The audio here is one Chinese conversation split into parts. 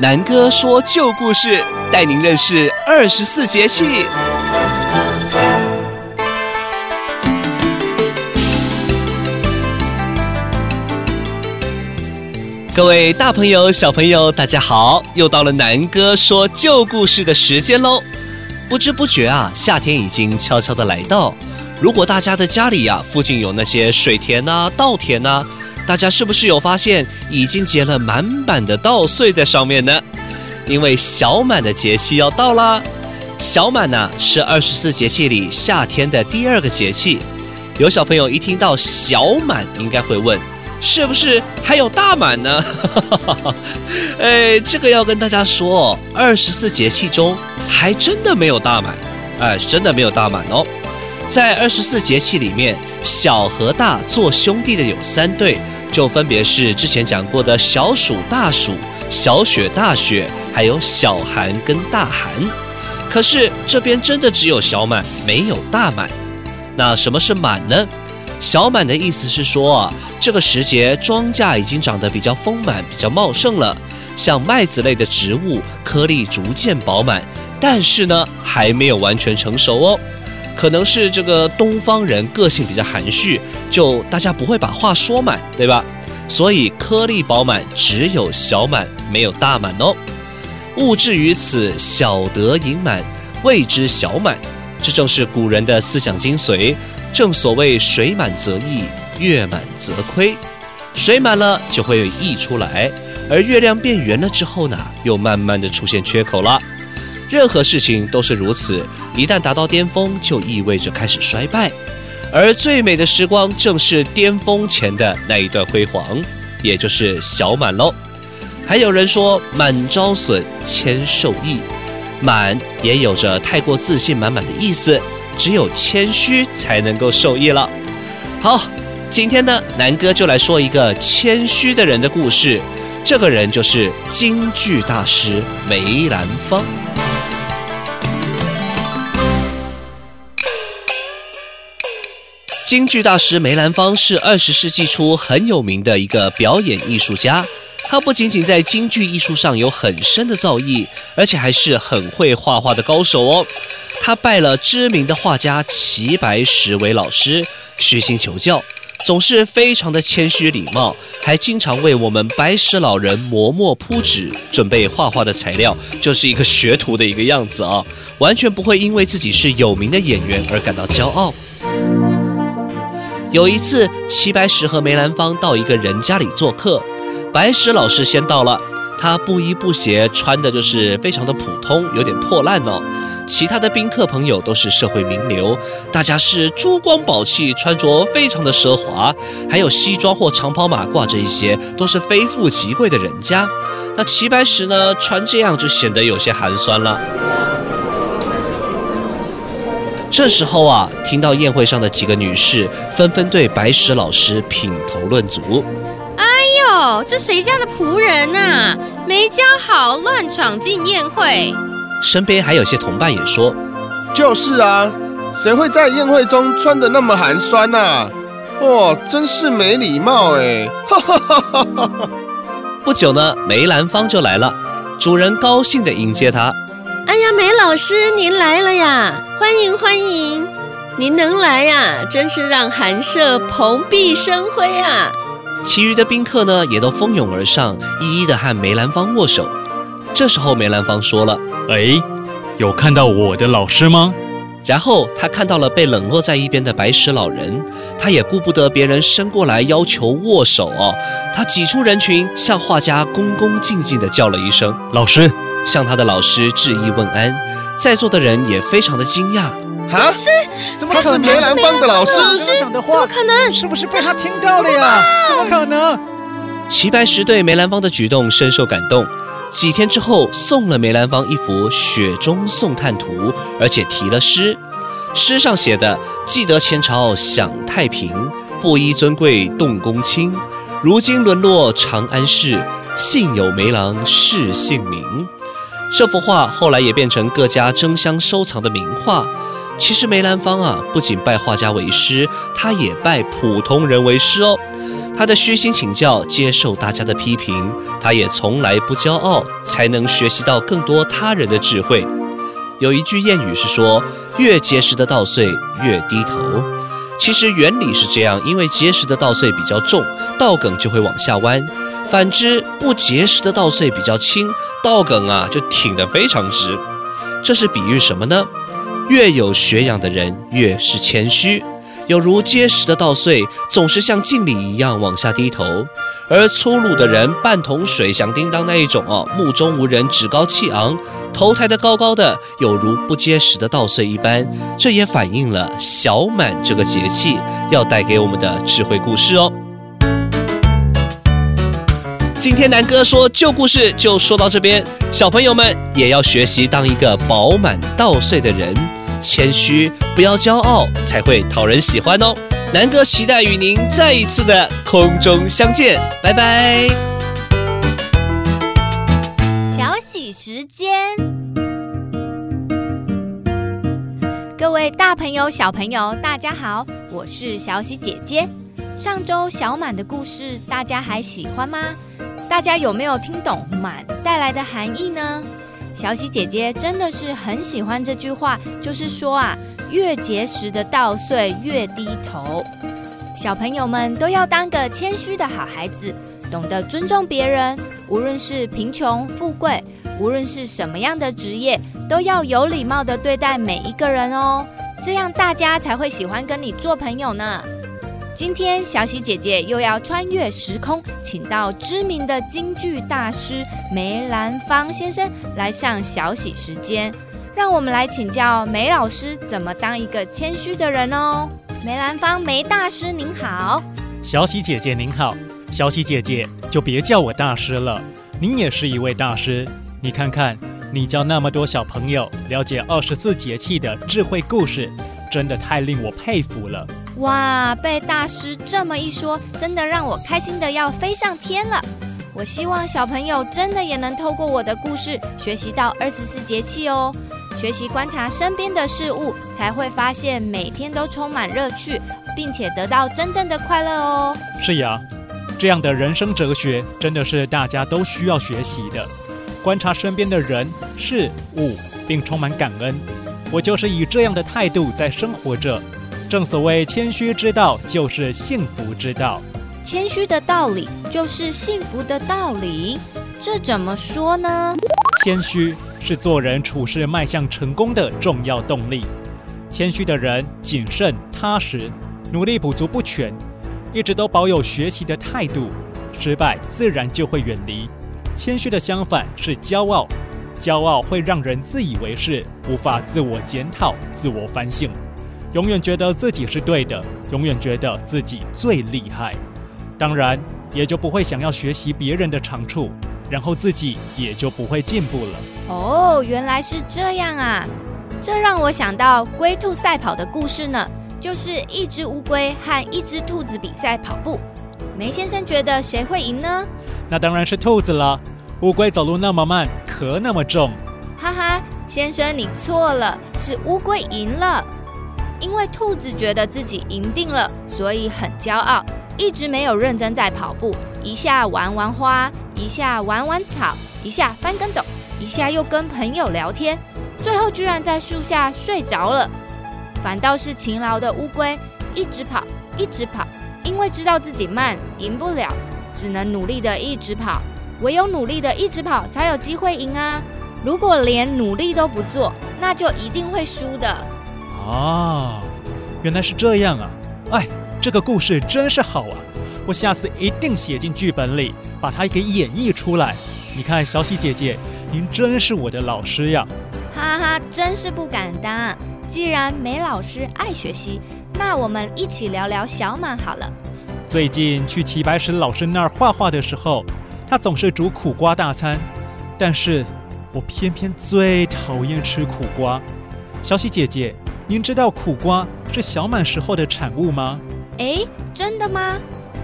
南哥说旧故事，带您认识二十四节气。各位大朋友、小朋友，大家好！又到了南哥说旧故事的时间喽。不知不觉啊，夏天已经悄悄的来到。如果大家的家里呀、附近有那些水田呐、稻田呐、大家是不是有发现已经结了满满的稻穗在上面呢？因为小满的节气要到啦。小满呢，是二十四节气里夏天的第二个节气。有小朋友一听到小满，应该会问。是不是还有大满呢？哎，这个要跟大家说，二十四节气中还真的没有大满，哎，真的没有大满哦。在二十四节气里面，小和大做兄弟的有三对，就分别是之前讲过的小暑、大暑、小雪、大雪，还有小寒跟大寒。可是这边真的只有小满，没有大满。那什么是满呢？小满的意思是说啊，这个时节庄稼已经长得比较丰满、比较茂盛了，像麦子类的植物颗粒逐渐饱满，但是呢还没有完全成熟哦。可能是这个东方人个性比较含蓄，就大家不会把话说满，对吧？所以颗粒饱满只有小满，没有大满哦。物至于此，小得盈满，谓之小满。这正是古人的思想精髓。正所谓水满则溢，月满则亏。水满了就会溢出来，而月亮变圆了之后呢，又慢慢的出现缺口了。任何事情都是如此，一旦达到巅峰，就意味着开始衰败。而最美的时光正是巅峰前的那一段辉煌，也就是小满喽。还有人说“满招损，谦受益”，满也有着太过自信满满的意思。只有谦虚才能够受益了。好，今天呢，南哥就来说一个谦虚的人的故事。这个人就是京剧大师梅兰芳。京剧大师梅兰芳是二十世纪初很有名的一个表演艺术家。他不仅仅在京剧艺术上有很深的造诣，而且还是很会画画的高手哦。他拜了知名的画家齐白石为老师，虚心求教，总是非常的谦虚礼貌，还经常为我们白石老人磨墨铺纸，准备画画的材料，就是一个学徒的一个样子啊，完全不会因为自己是有名的演员而感到骄傲。有一次，齐白石和梅兰芳到一个人家里做客，白石老师先到了。他不衣不鞋，穿的就是非常的普通，有点破烂哦。其他的宾客朋友都是社会名流，大家是珠光宝气，穿着非常的奢华，还有西装或长袍马褂这一些，都是非富即贵的人家。那齐白石呢，穿这样就显得有些寒酸了。这时候啊，听到宴会上的几个女士纷纷对白石老师品头论足。哎呦，这谁家的仆人啊？没教好，乱闯进宴会。身边还有些同伴也说：“就是啊，谁会在宴会中穿得那么寒酸呐、啊？哇，真是没礼貌哎！”哈哈哈哈哈哈。不久呢，梅兰芳就来了，主人高兴地迎接他。哎呀，梅老师您来了呀！欢迎欢迎，您能来呀，真是让寒舍蓬荜生辉啊！其余的宾客呢，也都蜂拥而上，一一的和梅兰芳握手。这时候，梅兰芳说了：“哎，有看到我的老师吗？”然后他看到了被冷落在一边的白石老人，他也顾不得别人伸过来要求握手哦，他挤出人群，向画家恭恭敬敬地叫了一声“老师”，向他的老师致意问安。在座的人也非常的惊讶。老师，怎么可能？他是梅兰芳的老师，讲的话，怎么可能？是不是被他听到了呀？怎么可能？齐白石对梅兰芳的举动深受感动，几天之后送了梅兰芳一幅《雪中送炭图》，而且题了诗。诗上写的：“记得前朝享太平，布衣尊贵动公卿。如今沦落长安市，幸有梅郎是姓名。”这幅画后来也变成各家争相收藏的名画。其实梅兰芳啊，不仅拜画家为师，他也拜普通人为师哦。他的虚心请教，接受大家的批评，他也从来不骄傲，才能学习到更多他人的智慧。有一句谚语是说，越结实的稻穗越低头。其实原理是这样，因为结实的稻穗比较重，稻梗就会往下弯；反之，不结实的稻穗比较轻，稻梗啊就挺得非常直。这是比喻什么呢？越有学养的人越是谦虚。有如结实的稻穗，总是像敬礼一样往下低头；而粗鲁的人，半桶水响叮当那一种哦，目中无人，趾高气昂，头抬得高高的，有如不结实的稻穗一般。这也反映了小满这个节气要带给我们的智慧故事哦。今天南哥说旧故事就说到这边，小朋友们也要学习当一个饱满稻穗的人。谦虚，不要骄傲，才会讨人喜欢哦。南哥期待与您再一次的空中相见，拜拜。小喜时间，各位大朋友、小朋友，大家好，我是小喜姐姐。上周小满的故事，大家还喜欢吗？大家有没有听懂满带来的含义呢？小喜姐姐真的是很喜欢这句话，就是说啊，越结实的稻穗越低头。小朋友们都要当个谦虚的好孩子，懂得尊重别人，无论是贫穷富贵，无论是什么样的职业，都要有礼貌地对待每一个人哦，这样大家才会喜欢跟你做朋友呢。今天小喜姐姐又要穿越时空，请到知名的京剧大师梅兰芳先生来上小喜时间，让我们来请教梅老师怎么当一个谦虚的人哦。梅兰芳梅大师您好，小喜姐姐您好，小喜姐姐就别叫我大师了，您也是一位大师。你看看，你教那么多小朋友了解二十四节气的智慧故事，真的太令我佩服了。哇，被大师这么一说，真的让我开心得要飞上天了。我希望小朋友真的也能透过我的故事，学习到二十四节气哦，学习观察身边的事物，才会发现每天都充满乐趣，并且得到真正的快乐哦。是呀，这样的人生哲学真的是大家都需要学习的。观察身边的人事物，并充满感恩。我就是以这样的态度在生活着。正所谓谦虚之道，就是幸福之道。谦虚的道理就是幸福的道理，这怎么说呢？谦虚是做人处事迈向成功的重要动力。谦虚的人谨慎踏实，努力补足不全，一直都保有学习的态度，失败自然就会远离。谦虚的相反是骄傲，骄傲会让人自以为是，无法自我检讨、自我反省。永远觉得自己是对的，永远觉得自己最厉害，当然也就不会想要学习别人的长处，然后自己也就不会进步了。哦，原来是这样啊！这让我想到龟兔赛跑的故事呢，就是一只乌龟和一只兔子比赛跑步。梅先生觉得谁会赢呢？那当然是兔子了，乌龟走路那么慢，壳那么重。哈哈，先生你错了，是乌龟赢了。因为兔子觉得自己赢定了，所以很骄傲，一直没有认真在跑步。一下玩玩花，一下玩玩草，一下翻跟斗，一下又跟朋友聊天，最后居然在树下睡着了。反倒是勤劳的乌龟，一直跑，一直跑，因为知道自己慢，赢不了，只能努力的一直跑。唯有努力的一直跑，才有机会赢啊！如果连努力都不做，那就一定会输的。啊，原来是这样啊！哎，这个故事真是好啊！我下次一定写进剧本里，把它给演绎出来。你看，小喜姐姐，您真是我的老师呀！哈哈，真是不敢当。既然梅老师爱学习，那我们一起聊聊小满好了。最近去齐白石老师那儿画画的时候，他总是煮苦瓜大餐，但是我偏偏最讨厌吃苦瓜。小喜姐姐。您知道苦瓜是小满时候的产物吗？诶，真的吗？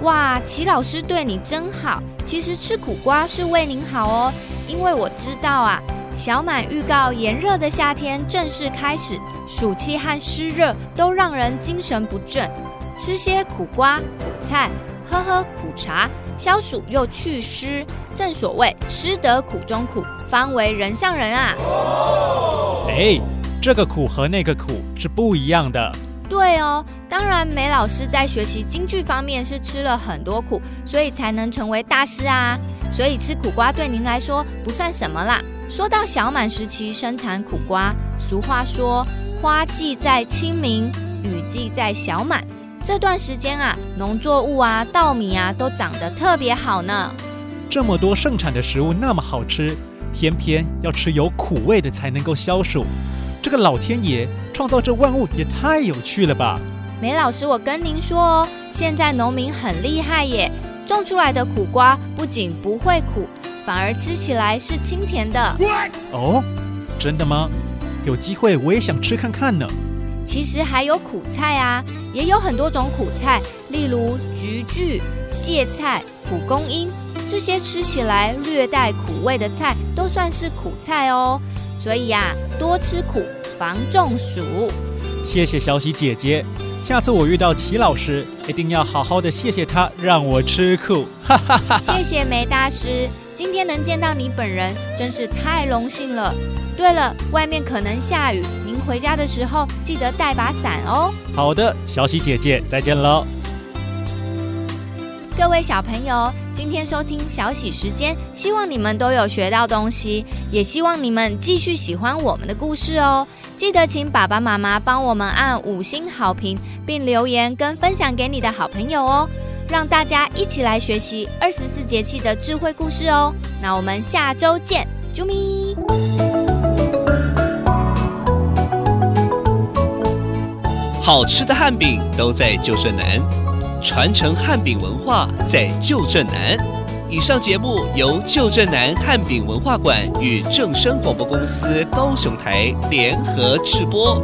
哇，齐老师对你真好。其实吃苦瓜是为您好哦，因为我知道啊，小满预告炎热的夏天正式开始，暑气和湿热都让人精神不振，吃些苦瓜、苦菜，喝喝苦茶，消暑又祛湿。正所谓吃得苦中苦，方为人上人啊！哎，这个苦和那个苦是不一样的。对哦，当然梅老师在学习京剧方面是吃了很多苦，所以才能成为大师啊。所以吃苦瓜对您来说不算什么啦。说到小满时期生产苦瓜，俗话说花季在清明，雨季在小满。这段时间啊，农作物啊、稻米啊都长得特别好呢。这么多盛产的食物那么好吃，偏偏要吃有苦味的才能够消暑。这个老天爷创造这万物也太有趣了吧！梅老师，我跟您说哦，现在农民很厉害耶，种出来的苦瓜不仅不会苦，反而吃起来是清甜的。哦，真的吗？有机会我也想吃看看呢。其实还有苦菜啊，也有很多种苦菜，例如菊苣、芥菜、蒲公英，这些吃起来略带苦味的菜都算是苦菜哦。所以呀，多吃苦，防中暑。谢谢小喜姐姐，下次我遇到齐老师，一定要好好的谢谢他，让我吃苦。哈哈哈！谢谢梅大师，今天能见到你本人，真是太荣幸了。对了，外面可能下雨，您回家的时候记得带把伞哦。好的，小喜姐姐，再见喽。各位小朋友，今天收听小喜时间，希望你们都有学到东西，也希望你们继续喜欢我们的故事哦。记得请爸爸妈妈帮我们按五星好评，并留言跟分享给你的好朋友哦，让大家一起来学习二十四节气的智慧故事哦。那我们下周见，啾咪！好吃的汉饼都在旧振南。传承汉饼文化在旧镇南。以上节目由旧镇南汉饼文化馆与正声广播公司高雄台联合制播。